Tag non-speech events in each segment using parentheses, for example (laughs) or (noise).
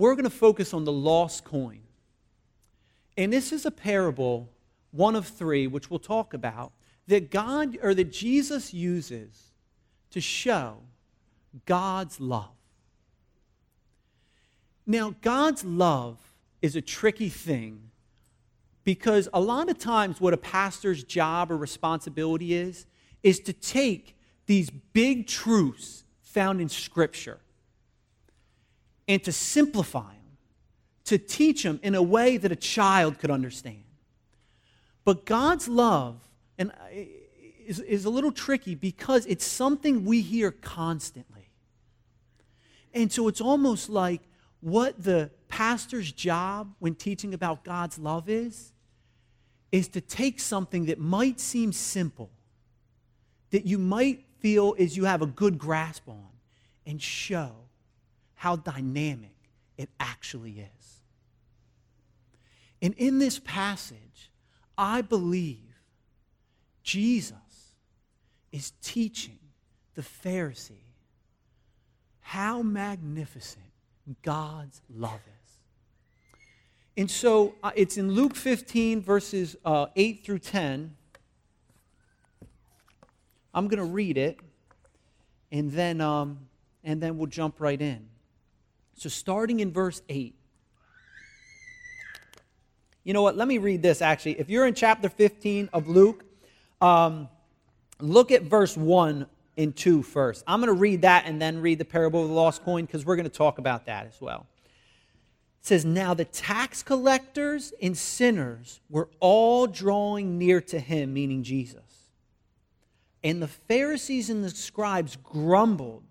we're going to focus on the lost coin. And this is a parable, one of three, which we'll talk about, that God or that Jesus uses to show God's love. Now, God's love is a tricky thing because a lot of times what a pastor's job or responsibility is, is to take these big truths found in Scripture and to simplify them, to teach them in a way that a child could understand. But God's love and, uh, is, is a little tricky because it's something we hear constantly. And so it's almost like what the pastor's job when teaching about God's love is, is to take something that might seem simple, that you might feel is you have a good grasp on, and show how dynamic it actually is. And in this passage, I believe Jesus is teaching the Pharisee how magnificent God's love is. And so uh, it's in Luke 15, verses uh, 8 through 10. I'm going to read it, and then, um, and then we'll jump right in. So, starting in verse 8. You know what? Let me read this actually. If you're in chapter 15 of Luke, um, look at verse 1 and 2 first. I'm going to read that and then read the parable of the lost coin because we're going to talk about that as well. It says, Now the tax collectors and sinners were all drawing near to him, meaning Jesus. And the Pharisees and the scribes grumbled,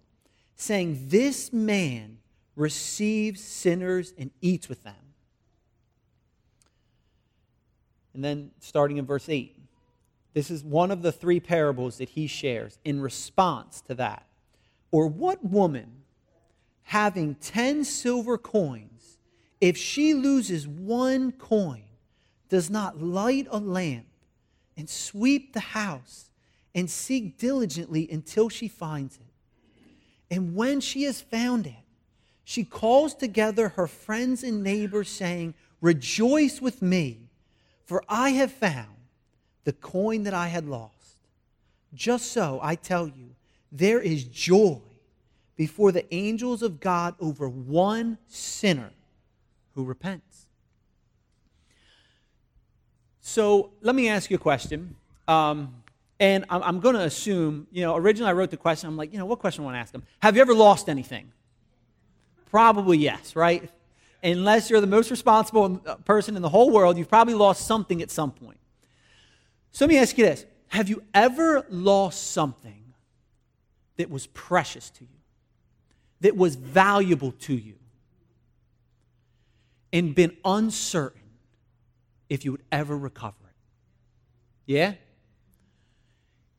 saying, This man receives sinners and eats with them. And then starting in verse 8. This is one of the three parables that he shares in response to that. Or what woman, having 10 silver coins, if she loses one coin, does not light a lamp and sweep the house and seek diligently until she finds it? And when she has found it, she calls together her friends and neighbors, saying, Rejoice with me, for I have found the coin that I had lost. Just so, I tell you, there is joy before the angels of God over one sinner who repents. So let me ask you a question. Um, and I'm, I'm going to assume, you know, originally I wrote the question. I'm like, you know, what question I want to ask them? Have you ever lost anything? Probably yes, right? Unless you're the most responsible uh, person in the whole world, you've probably lost something at some point. So let me ask you this Have you ever lost something that was precious to you, that was valuable to you, and been uncertain if you would ever recover it? Yeah?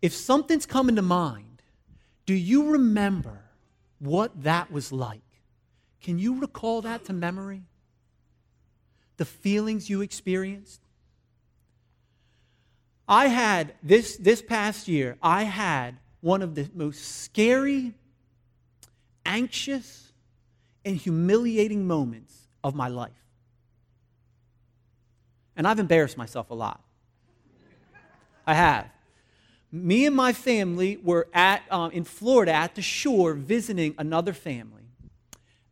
If something's coming to mind, do you remember what that was like? Can you recall that to memory? The feelings you experienced? I had this, this past year, I had one of the most scary, anxious, and humiliating moments of my life. And I've embarrassed myself a lot. I have. Me and my family were at, um, in Florida at the shore visiting another family.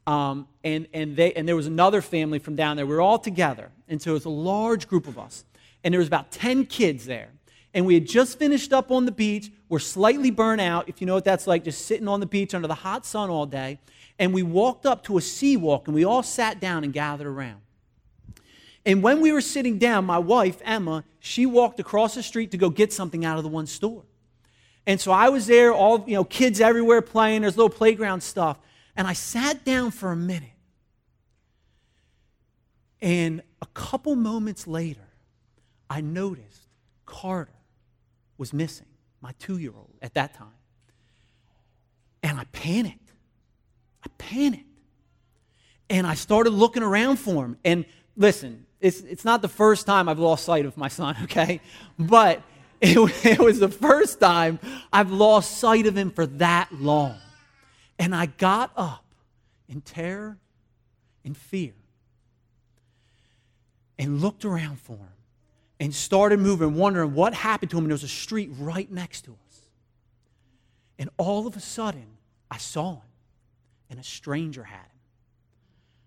Um, and, and, they, and there was another family from down there. We were all together. And so it was a large group of us and there was about 10 kids there. And we had just finished up on the beach. We're slightly burnt out, if you know what that's like, just sitting on the beach under the hot sun all day. And we walked up to a sea walk and we all sat down and gathered around. And when we were sitting down, my wife, Emma, she walked across the street to go get something out of the one store. And so I was there, all, you know, kids everywhere playing, there's little playground stuff. And I sat down for a minute. And a couple moments later, I noticed Carter was missing, my two year old at that time. And I panicked. I panicked. And I started looking around for him. And listen, it's, it's not the first time I've lost sight of my son, (laughs) okay? But it, (laughs) it was the first time I've lost sight of him for that long. And I got up in terror in fear and looked around for him and started moving, wondering what happened to him. And there was a street right next to us. And all of a sudden, I saw him, and a stranger had him,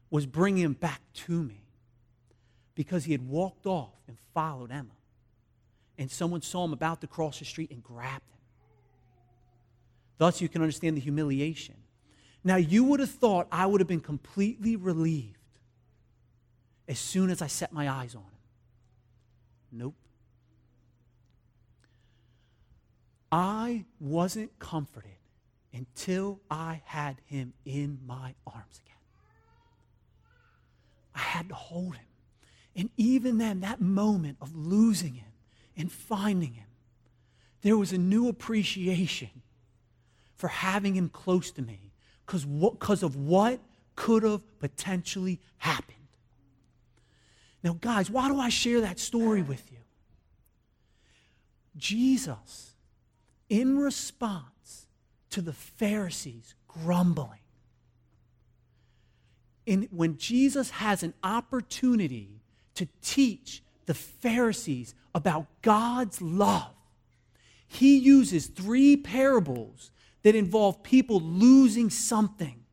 was bringing him back to me because he had walked off and followed Emma. And someone saw him about to cross the street and grabbed him. Thus, you can understand the humiliation. Now, you would have thought I would have been completely relieved as soon as I set my eyes on him. Nope. I wasn't comforted until I had him in my arms again. I had to hold him. And even then, that moment of losing him and finding him, there was a new appreciation for having him close to me because of what could have potentially happened. Now, guys, why do I share that story with you? Jesus, in response to the Pharisees grumbling, in, when Jesus has an opportunity to teach the Pharisees about God's love, he uses three parables that involve people losing something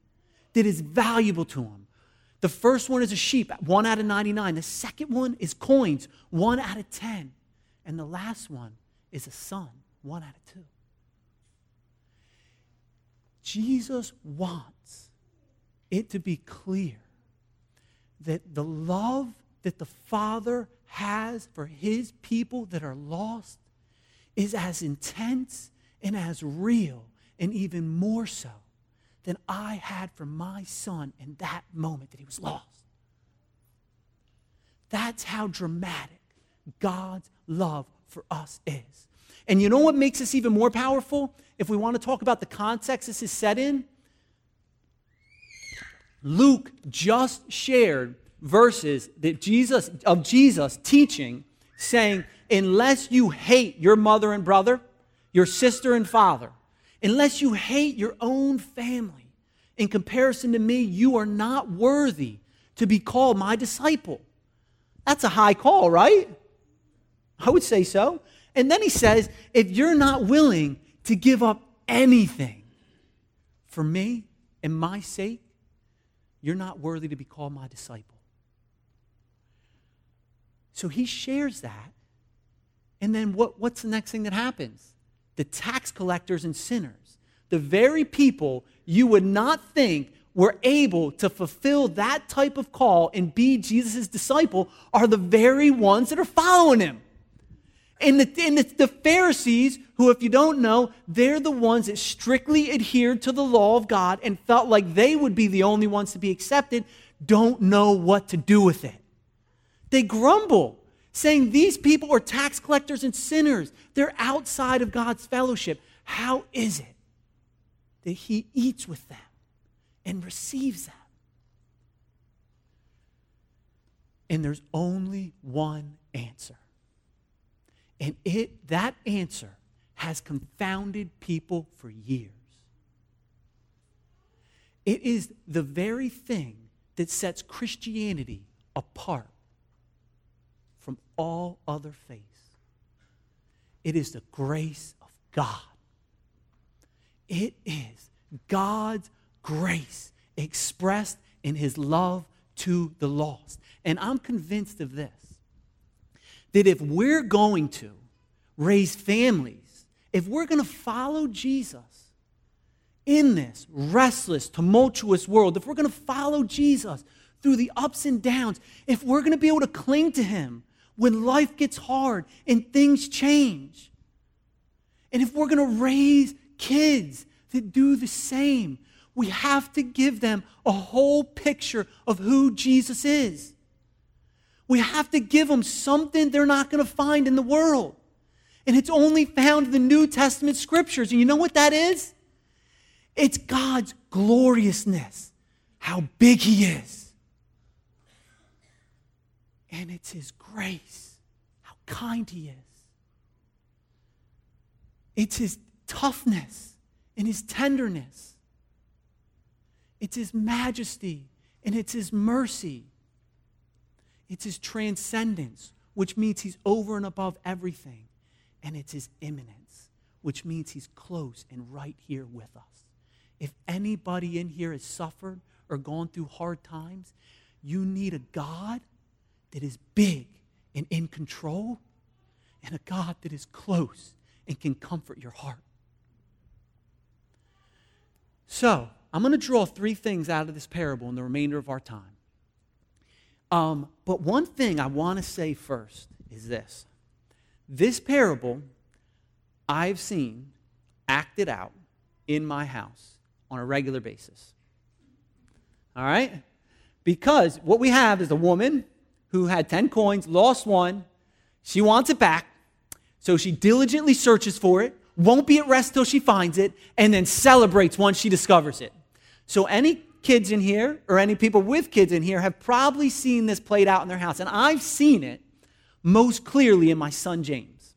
that is valuable to them. The first one is a sheep, one out of 99. The second one is coins, one out of 10. And the last one is a son, one out of two. Jesus wants it to be clear that the love that the Father has for his people that are lost is as intense and as real and even more so than I had for my son in that moment that he was lost. That's how dramatic God's love for us is. And you know what makes this even more powerful? If we want to talk about the context this is set in, Luke just shared verses that Jesus of Jesus teaching saying unless you hate your mother and brother, your sister and father, unless you hate your own family, in comparison to me, you are not worthy to be called my disciple. That's a high call, right? I would say so. And then he says, if you're not willing to give up anything for me and my sake, you're not worthy to be called my disciple. So he shares that. And then what, what's the next thing that happens? The tax collectors and sinners, the very people you would not think were able to fulfill that type of call and be Jesus' disciple, are the very ones that are following him. And, the, and the, the Pharisees, who, if you don't know, they're the ones that strictly adhered to the law of God and felt like they would be the only ones to be accepted, don't know what to do with it. They grumble saying these people are tax collectors and sinners. They're outside of God's fellowship. How is it that He eats with them and receives them? And there's only one answer. And it, that answer has confounded people for years. It is the very thing that sets Christianity apart from all other faiths. It is the grace of God. It is God's grace expressed in his love to the lost. And I'm convinced of this that if we're going to raise families, if we're going to follow Jesus in this restless, tumultuous world, if we're going to follow Jesus through the ups and downs, if we're going to be able to cling to him when life gets hard and things change. And if we're going to raise kids that do the same, we have to give them a whole picture of who Jesus is. We have to give them something they're not going to find in the world. And it's only found in the New Testament scriptures. And you know what that is? It's God's gloriousness, how big He is and it's His grace, how kind He is. It's His toughness and His tenderness. It's His majesty And it's His mercy, it's His transcendence, which means He's over and above everything. And it's His immanence, which means He's close and right here with us. If anybody in here has suffered or gone through hard times, you need a God that is big and in control, and a God that is close and can comfort your heart. So, I'm going to draw three things out of this parable in the remainder of our time. Um, but one thing I want to say first is this this parable I've seen acted out in my house on a regular basis. All right? Because what we have is a woman who had 10 coins, lost one. She wants it back. So she diligently searches for it, won't be at rest till she finds it, and then celebrates once she discovers it. So any kids in here or any people with kids in here have probably seen this played out in their house. And I've seen it most clearly in my son James.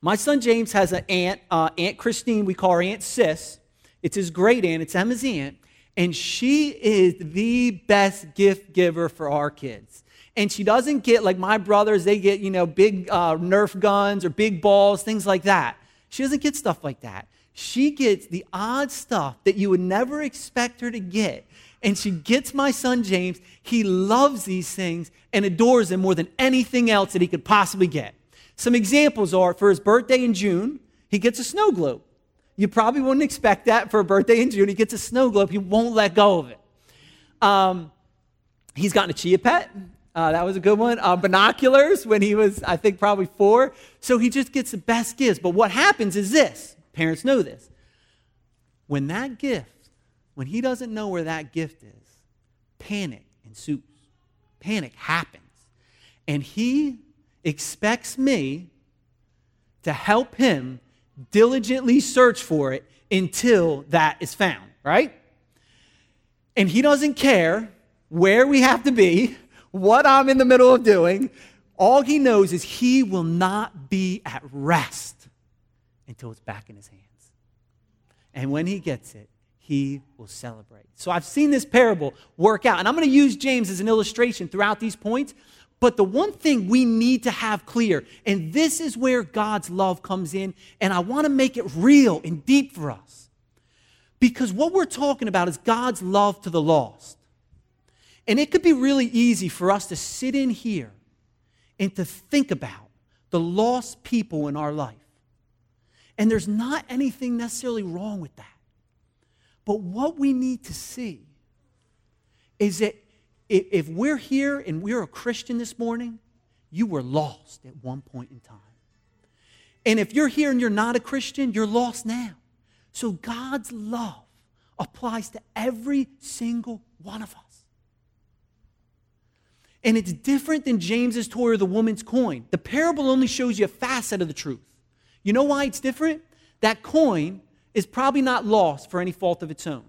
My son James has an aunt, uh, Aunt Christine, we call her Aunt Sis. It's his great aunt, it's Emma's aunt and she is the best gift giver for our kids. And she doesn't get like my brothers, they get, you know, big uh, Nerf guns or big balls, things like that. She doesn't get stuff like that. She gets the odd stuff that you would never expect her to get. And she gets my son James. He loves these things and adores them more than anything else that he could possibly get. Some examples are for his birthday in June, he gets a snow globe. You probably wouldn't expect that for a birthday in June. He gets a snow globe, he won't let go of it. Um, he's gotten a chia pet. Uh, that was a good one. Uh, binoculars when he was, I think, probably four. So he just gets the best gifts. But what happens is this parents know this. When that gift, when he doesn't know where that gift is, panic ensues. Panic happens. And he expects me to help him diligently search for it until that is found, right? And he doesn't care where we have to be, what I'm in the middle of doing. All he knows is he will not be at rest until it's back in his hands. And when he gets it, he will celebrate. So I've seen this parable work out. And I'm going to use James as an illustration throughout these points but the one thing we need to have clear, and this is where God's love comes in, and I want to make it real and deep for us. Because what we're talking about is God's love to the lost. And it could be really easy for us to sit in here and to think about the lost people in our life. And there's not anything necessarily wrong with that. But what we need to see is that if we're here and we're a Christian this morning, you were lost at one point in time. And if you're here and you're not a Christian, you're lost now. So God's love applies to every single one of us. And it's different than James's toy or the woman's coin. The parable only shows you a facet of the truth. You know why it's different? That coin is probably not lost for any fault of its own.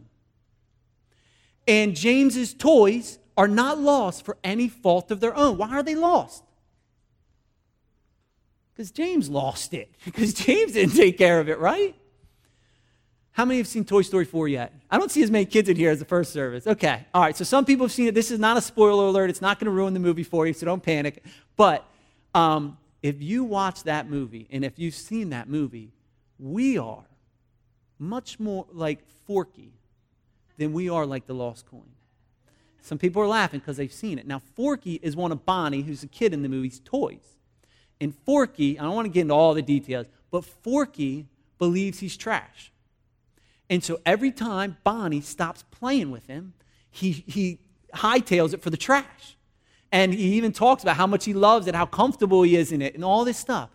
And James's toys are not lost for any fault of their own. Why are they lost? Because James lost it. (laughs) Because James didn't take care of it, right? How many have seen Toy Story 4 yet? I don't see as many kids in here as the first service. Okay. All right. So some people have seen it. This is not a spoiler alert. It's not going to ruin the movie for you, so don't panic. But um, if you watch that movie and if you've seen that movie, we are much more like Forky than we are like the lost coin. Some people are laughing because they've seen it. Now, Forky is one of Bonnie, who's a kid in the movie's toys. And Forky, I don't want to get into all the details, but Forky believes he's trash. And so every time Bonnie stops playing with him, he, he hightails it for the trash. And he even talks about how much he loves it, how comfortable he is in it, and all this stuff.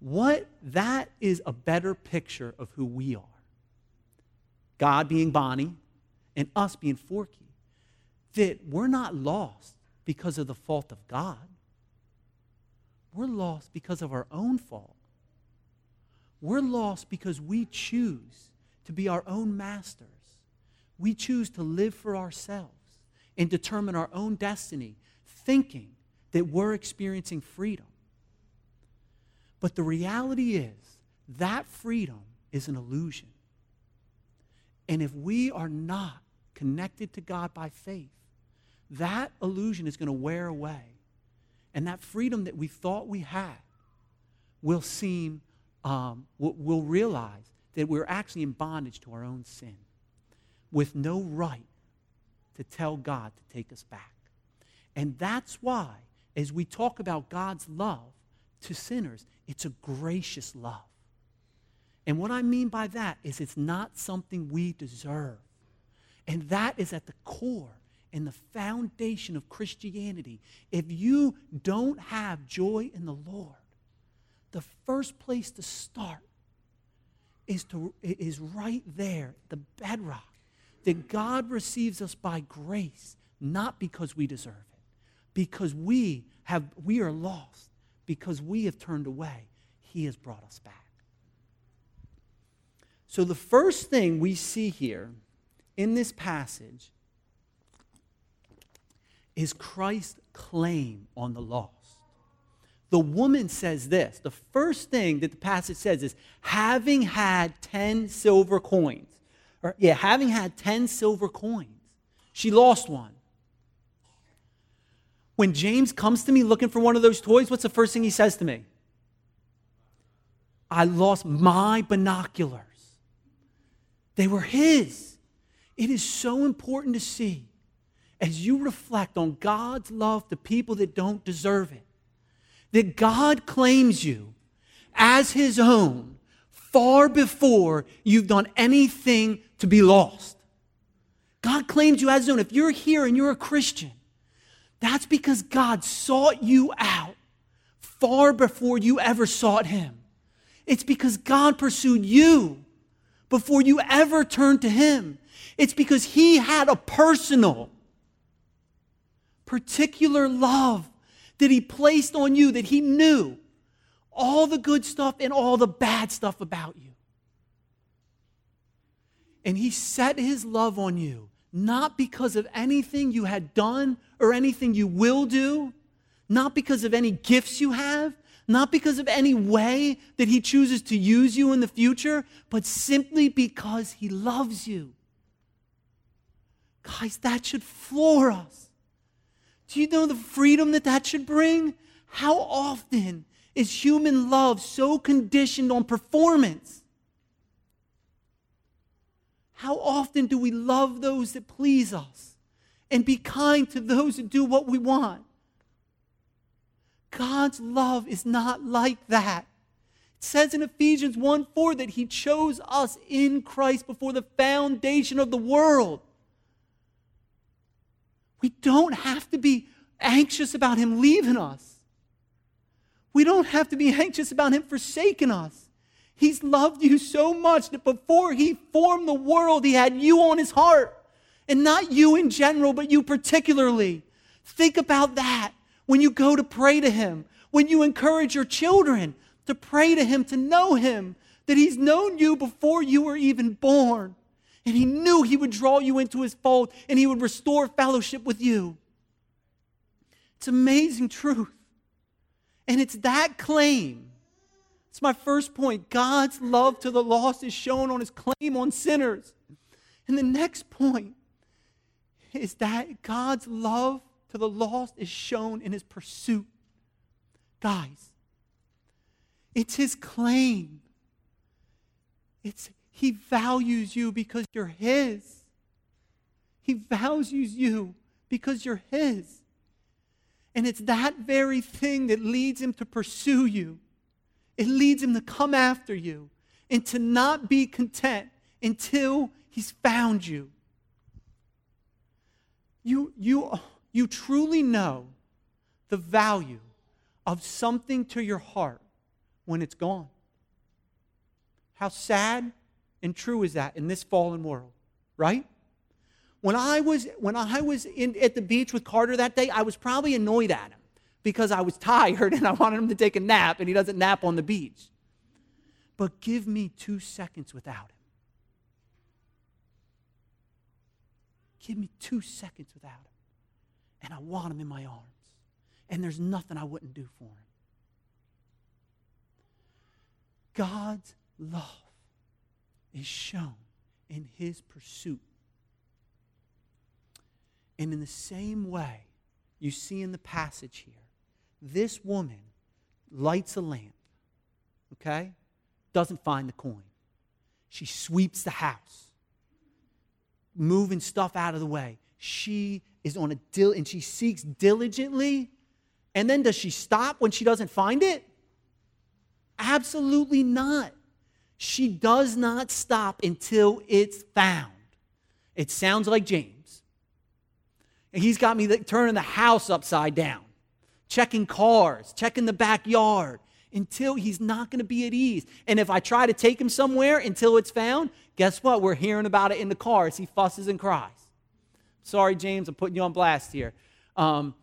What that is a better picture of who we are. God being Bonnie and us being Forky that we're not lost because of the fault of God. We're lost because of our own fault. We're lost because we choose to be our own masters. We choose to live for ourselves and determine our own destiny, thinking that we're experiencing freedom. But the reality is that freedom is an illusion. And if we are not connected to God by faith, that illusion is going to wear away. And that freedom that we thought we had will seem, um, we'll, realize that we're actually in bondage to our own sin with no right to tell God to take us back. And that's why, as we talk about God's love to sinners, it's a gracious love. And what I mean by that is it's not something we deserve. And that is at the core and the foundation of Christianity. If you don't have joy in the Lord, the first place to start is, to, is right there, the bedrock, that God receives us by grace, not because we deserve it, because we, have, we are lost, because we have turned away. He has brought us back. So, the first thing we see here in this passage is Christ's claim on the lost. The woman says this. The first thing that the passage says is having had 10 silver coins, or yeah, having had 10 silver coins, she lost one. When James comes to me looking for one of those toys, what's the first thing he says to me? I lost my binoculars. They were his. It is so important to see as you reflect on God's love to people that don't deserve it, that God claims you as his own far before you've done anything to be lost. God claims you as his own. If you're here and you're a Christian, that's because God sought you out far before you ever sought him. It's because God pursued you before you ever turned to him. It's because he had a personal particular love that he placed on you that he knew all the good stuff and all the bad stuff about you. And he set his love on you, not because of anything you had done or anything you will do, not because of any gifts you have, not because of any way that he chooses to use you in the future, but simply because he loves you. Guys, that should floor us. Do you know the freedom that that should bring? How often is human love so conditioned on performance? How often do we love those that please us and be kind to those that do what we want? God's love is not like that. It says in Ephesians 1 4 that He chose us in Christ before the foundation of the world. We don't have to be anxious about Him leaving us. We don't have to be anxious about Him forsaking us. He's loved you so much that before He formed the world, He had you on His heart. And not you in general, but you particularly. Think about that when you go to pray to Him, when you encourage your children to pray to Him, to know Him, that He's known you before you were even born. And he knew he would draw you into his fold and he would restore fellowship with you. It's amazing truth. And it's that claim. It's my first point. God's love to the lost is shown on his claim on sinners. And the next point is that God's love to the lost is shown in his pursuit. Guys, it's his claim. It's he values you because you're His. He values you because you're His. And it's that very thing that leads Him to pursue you. It leads Him to come after you and to not be content until He's found you. You, you, you truly know the value of something to your heart when it's gone. How sad and true is that in this fallen world, right? When I was, when I was in, at the beach with Carter that day, I was probably annoyed at him because I was tired (laughs) and I wanted him to take a nap and he doesn't nap on the beach. But give me two seconds without him. Give me two seconds without him. And I want him in my arms. And there's nothing I wouldn't do for him. God's love is shown in his pursuit And in the same way, you see in the passage here, this woman lights a lamp, okay? Doesn't find the coin. She sweeps the house, moving stuff out of the way. She is on a dil and she seeks diligently. And then does she stop when she doesn't find it? Absolutely not. She does not stop until it's found. It sounds like James. And he's got me turning the house upside down, checking cars, checking the backyard until he's not going to be at ease. And if I try to take him somewhere until it's found, guess what? We're hearing about it in the car as he fusses and cries. Sorry, James, I'm putting you on blast here. Um,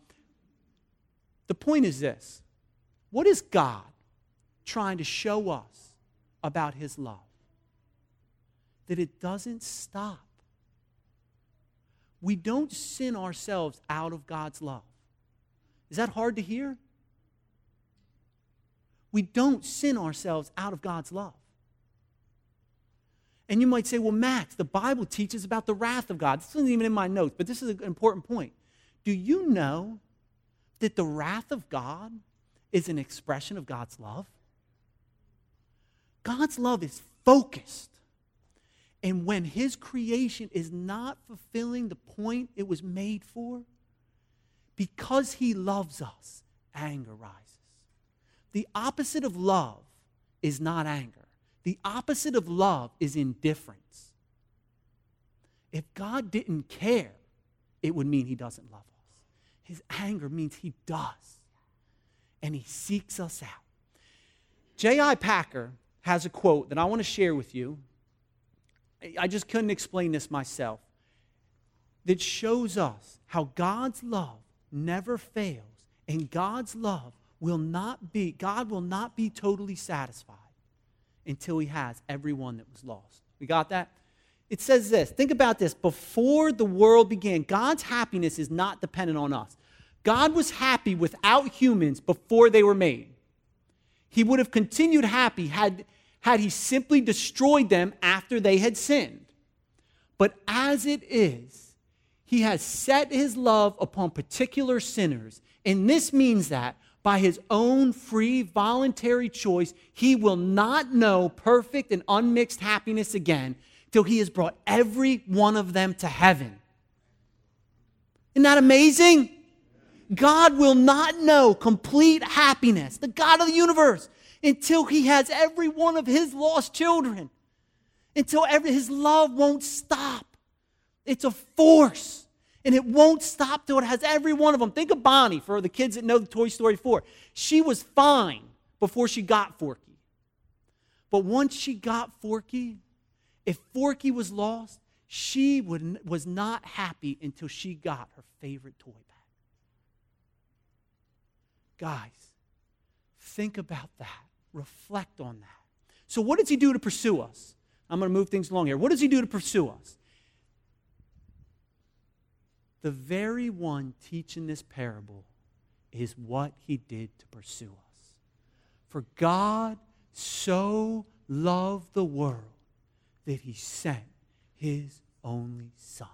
the point is this what is God trying to show us about his love? That it doesn't stop. We don't sin ourselves out of God's love. Is that hard to hear? We don't sin ourselves out of God's love. And you might say, well, Max, the Bible teaches about the wrath of God. This isn't even in my notes, but this is an important point. Do you know that the wrath of God is an expression of God's love? God's love is focused. And when his creation is not fulfilling the point it was made for, because he loves us, anger rises. The opposite of love is not anger. The opposite of love is indifference. If God didn't care, it would mean he doesn't love us. His anger means he does. And he seeks us out. J.I. Packer has a quote that I want to share with you. I just couldn't explain this myself. That shows us how God's love never fails and God's love will not be, God will not be totally satisfied until he has everyone that was lost. We got that? It says this think about this. Before the world began, God's happiness is not dependent on us. God was happy without humans before they were made. He would have continued happy had, had he simply destroyed them after they had sinned. But as it is, he has set his love upon particular sinners. And this means that by his own free, voluntary choice, he will not know perfect and unmixed happiness again till he has brought every one of them to heaven. Isn't that amazing? God will not know complete happiness, the God of the universe, until he has every one of his lost children, until every, his love won't stop. It's a force and it won't stop till it has every one of them. Think of Bonnie for the kids that know the Toy Story 4. She was fine before she got Forky. But once she got Forky, if Forky was lost, she would, was not happy until she got her favorite toy back. Guys, think about that. Reflect on that. So, what does he do to pursue us? I'm going to move things along here. What does he do to pursue us? the very one teaching this parable is what he did to pursue us. For God so loved the world that he sent his only Son.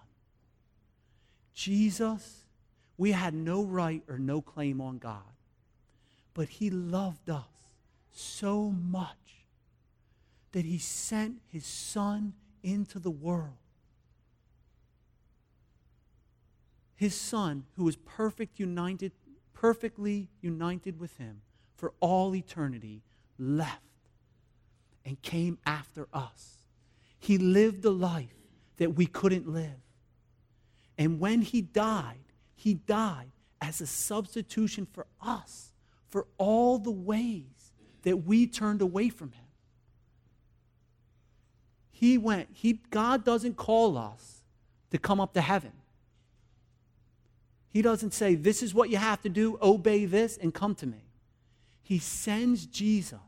Jesus, we had no right or no claim on God, but he loved us so much that he sent his Son into the world his son, who was perfect, united, perfectly united with him for all eternity, left and came after us. He lived a life that we couldn't live. And when he died, he died as a substitution for us, for all the ways that we turned away from him. He went, he, God doesn't call us to come up to heaven. He doesn't say, This is what you have to do, obey this, and come to me. He sends Jesus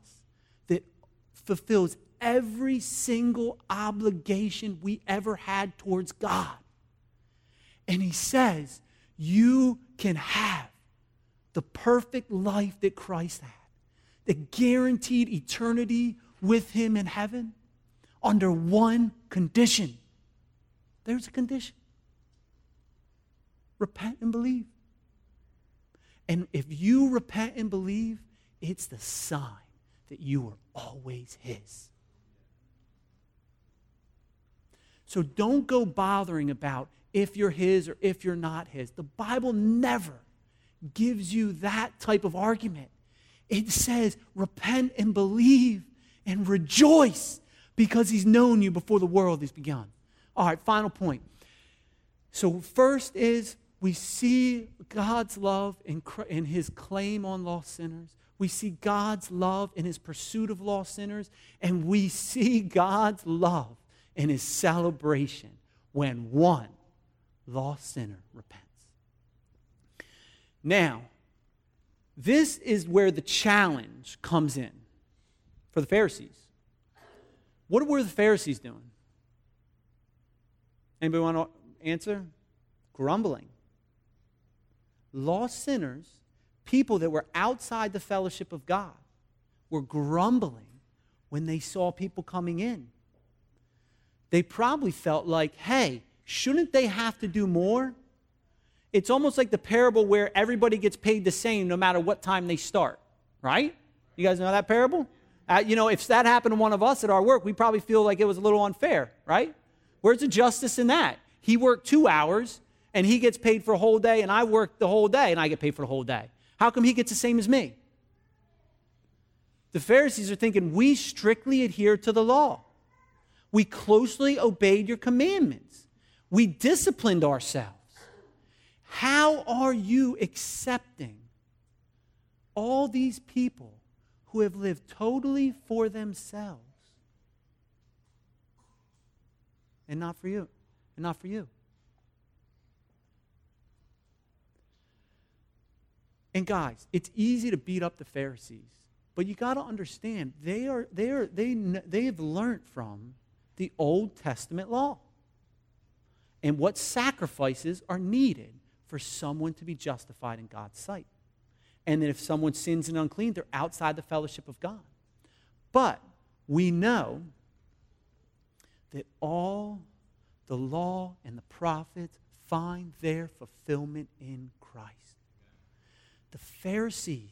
that fulfills every single obligation we ever had towards God. And he says, You can have the perfect life that Christ had, the guaranteed eternity with him in heaven under one condition. There's a condition repent and believe. And if you repent and believe, it's the sign that you are always His. So don't go bothering about if you're His or if you're not His. The Bible never gives you that type of argument. It says, repent and believe and rejoice because He's known you before the world has begun. All right, final point. So, first is we see God's love in, in his claim on lost sinners. We see God's love in his pursuit of lost sinners. And we see God's love in his celebration when one lost sinner repents. Now, this is where the challenge comes in for the Pharisees. What were the Pharisees doing? Anybody want to answer? Grumbling lost sinners, people that were outside the fellowship of God, were grumbling when they saw people coming in. They probably felt like, hey, shouldn't they have to do more? It's almost like the parable where everybody gets paid the same no matter what time they start, right? You guys know that parable? Uh, you know, if that happened to one of us at our work, we probably feel like it was a little unfair, right? Where's the justice in that? He worked two hours, and he gets paid for a whole day and I worked the whole day and I get paid for the whole day? How come he gets the same as me? The Pharisees are thinking, we strictly adhere to the law. We closely obeyed your commandments. We disciplined ourselves. How are you accepting all these people who have lived totally for themselves and not for you? And not for you. And guys, it's easy to beat up the Pharisees, but you got to understand they are they are they they have learned from the Old Testament law and what sacrifices are needed for someone to be justified in God's sight. And that if someone sins and unclean, they're outside the fellowship of God. But we know that all the law and the prophets find their fulfillment in Christ the Pharisees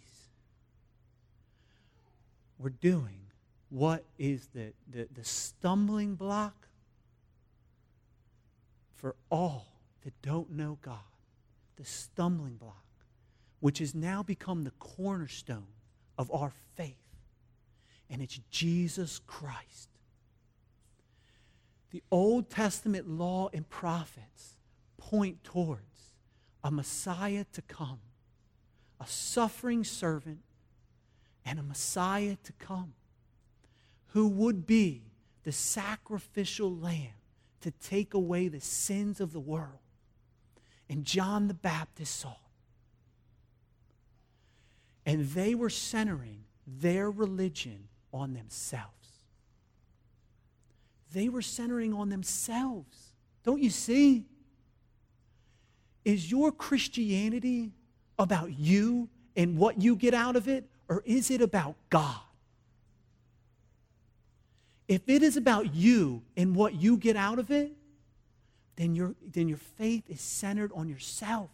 were doing what is the, the, the stumbling block for all that don't know God. The stumbling block, which has now become the cornerstone of our faith. And it's Jesus Christ. The Old Testament law and prophets point towards a Messiah to come a suffering servant, and a Messiah to come who would be the sacrificial lamb to take away the sins of the world. And John the Baptist saw. And they were centering their religion on themselves. They were centering on themselves. Don't you see? Is your Christianity about you and what you get out of it, or is it about God? If it is about you and what you get out of it, then your, then your faith is centered on yourself.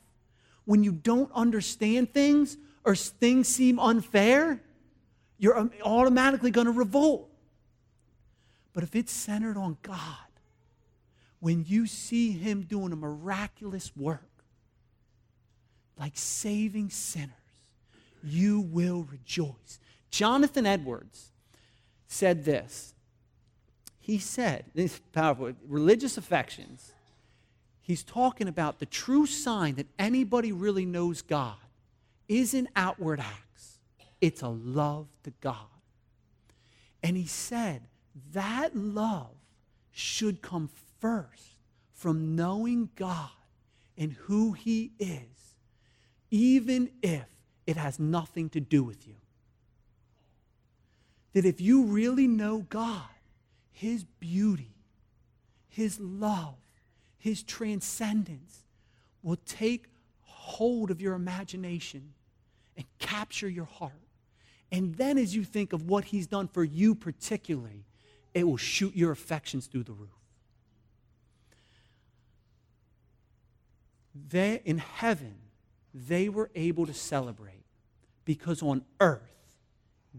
When you don't understand things or things seem unfair, you're um, automatically going to revolt. But if it's centered on God, when you see Him doing a miraculous work, like saving sinners, you will rejoice. Jonathan Edwards said this. He said, this is powerful, religious affections. He's talking about the true sign that anybody really knows God isn't outward acts, it's a love to God. And he said that love should come first from knowing God and who He is even if it has nothing to do with you. That if you really know God, His beauty, His love, His transcendence will take hold of your imagination and capture your heart. And then, as you think of what He's done for you particularly, it will shoot your affections through the roof. in heaven, they were able to celebrate because on earth,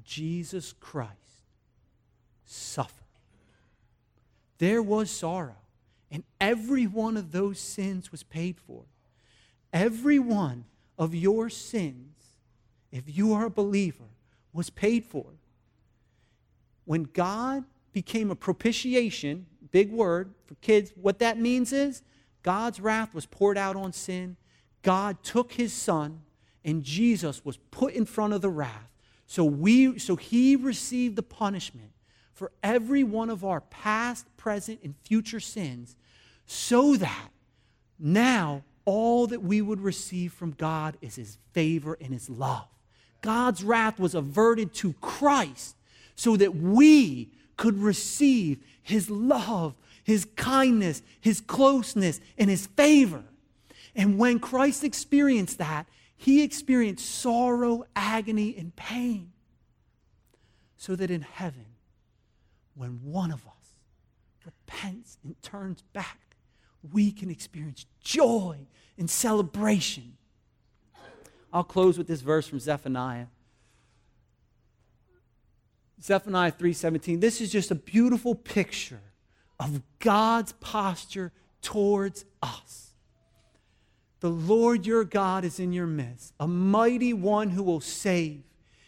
Jesus Christ suffered. There was sorrow, and every one of those sins was paid for. Every one of your sins, if you are a believer, was paid for. When God became a propitiation, big word for kids, what that means is God's wrath was poured out on sin. God took his son, and Jesus was put in front of the wrath. So, we, so he received the punishment for every one of our past, present, and future sins, so that now all that we would receive from God is his favor and his love. God's wrath was averted to Christ so that we could receive his love, his kindness, his closeness, and his favor. And when Christ experienced that, he experienced sorrow, agony, and pain. So that in heaven, when one of us repents and turns back, we can experience joy and celebration. I'll close with this verse from Zephaniah. Zephaniah 3:17. This is just a beautiful picture of God's posture towards us. The Lord your God is in your midst, a mighty one who will save.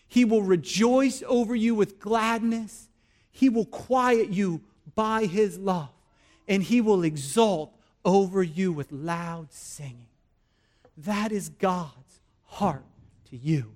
He will rejoice over you with gladness. He will quiet you by his love, and he will exalt over you with loud singing. That is God's heart to you